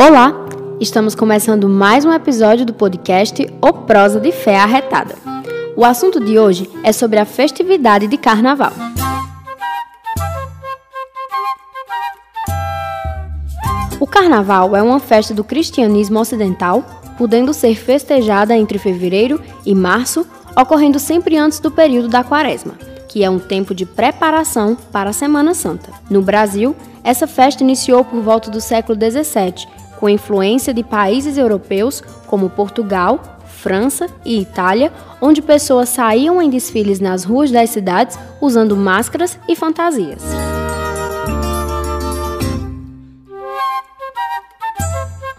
Olá! Estamos começando mais um episódio do podcast O Prosa de Fé Arretada. O assunto de hoje é sobre a festividade de Carnaval. O Carnaval é uma festa do cristianismo ocidental, podendo ser festejada entre fevereiro e março, ocorrendo sempre antes do período da Quaresma, que é um tempo de preparação para a Semana Santa. No Brasil, essa festa iniciou por volta do século XVII com influência de países europeus como Portugal, França e Itália, onde pessoas saíam em desfiles nas ruas das cidades usando máscaras e fantasias.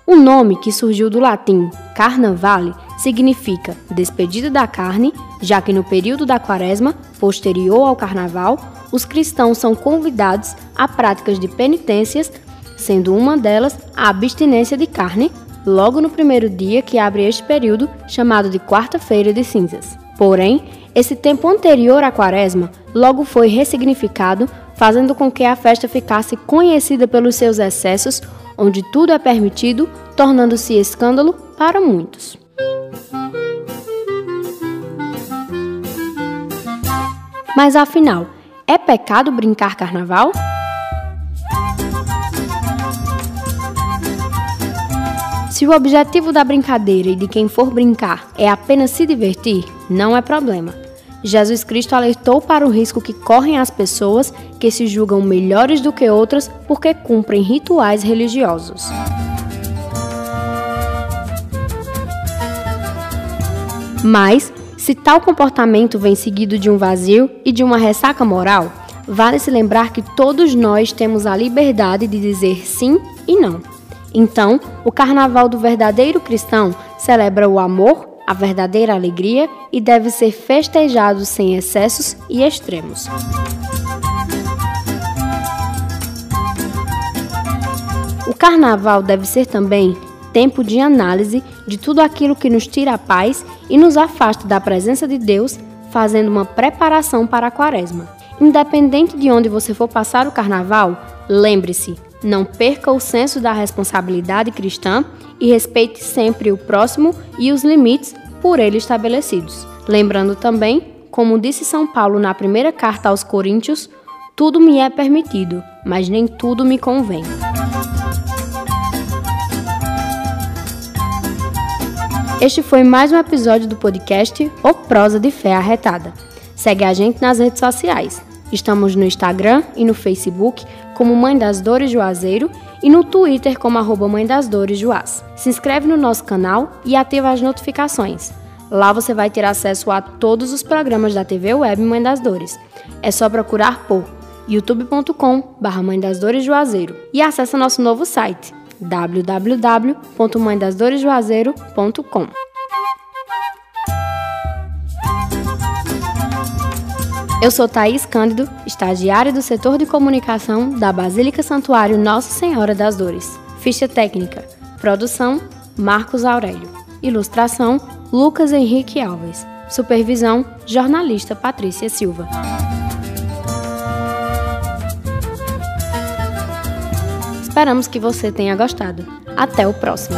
O nome, que surgiu do latim carnavale, significa despedida da carne, já que no período da quaresma, posterior ao carnaval, os cristãos são convidados a práticas de penitências sendo uma delas a abstinência de carne, logo no primeiro dia que abre este período, chamado de Quarta-feira de Cinzas. Porém, esse tempo anterior à Quaresma logo foi ressignificado, fazendo com que a festa ficasse conhecida pelos seus excessos, onde tudo é permitido, tornando-se escândalo para muitos. Mas afinal, é pecado brincar carnaval? Se o objetivo da brincadeira e de quem for brincar é apenas se divertir, não é problema. Jesus Cristo alertou para o risco que correm as pessoas que se julgam melhores do que outras porque cumprem rituais religiosos. Mas, se tal comportamento vem seguido de um vazio e de uma ressaca moral, vale se lembrar que todos nós temos a liberdade de dizer sim e não. Então, o carnaval do verdadeiro cristão celebra o amor, a verdadeira alegria e deve ser festejado sem excessos e extremos. O carnaval deve ser também tempo de análise de tudo aquilo que nos tira a paz e nos afasta da presença de Deus, fazendo uma preparação para a quaresma. Independente de onde você for passar o carnaval, lembre-se, não perca o senso da responsabilidade cristã e respeite sempre o próximo e os limites por ele estabelecidos. Lembrando também, como disse São Paulo na primeira carta aos Coríntios, tudo me é permitido, mas nem tudo me convém. Este foi mais um episódio do podcast O Prosa de Fé Arretada. Segue a gente nas redes sociais. Estamos no Instagram e no Facebook como Mãe das Dores Juazeiro e no Twitter como arroba Mãe das Dores Juaz. Se inscreve no nosso canal e ativa as notificações. Lá você vai ter acesso a todos os programas da TV Web Mãe das Dores. É só procurar por youtube.com barra Mãe das Dores Juazeiro e acesse nosso novo site www.mãedasdoresjuazeiro.com. Eu sou Thaís Cândido, estagiária do setor de comunicação da Basílica Santuário Nossa Senhora das Dores. Ficha técnica: produção Marcos Aurélio. Ilustração Lucas Henrique Alves. Supervisão jornalista Patrícia Silva. Esperamos que você tenha gostado. Até o próximo.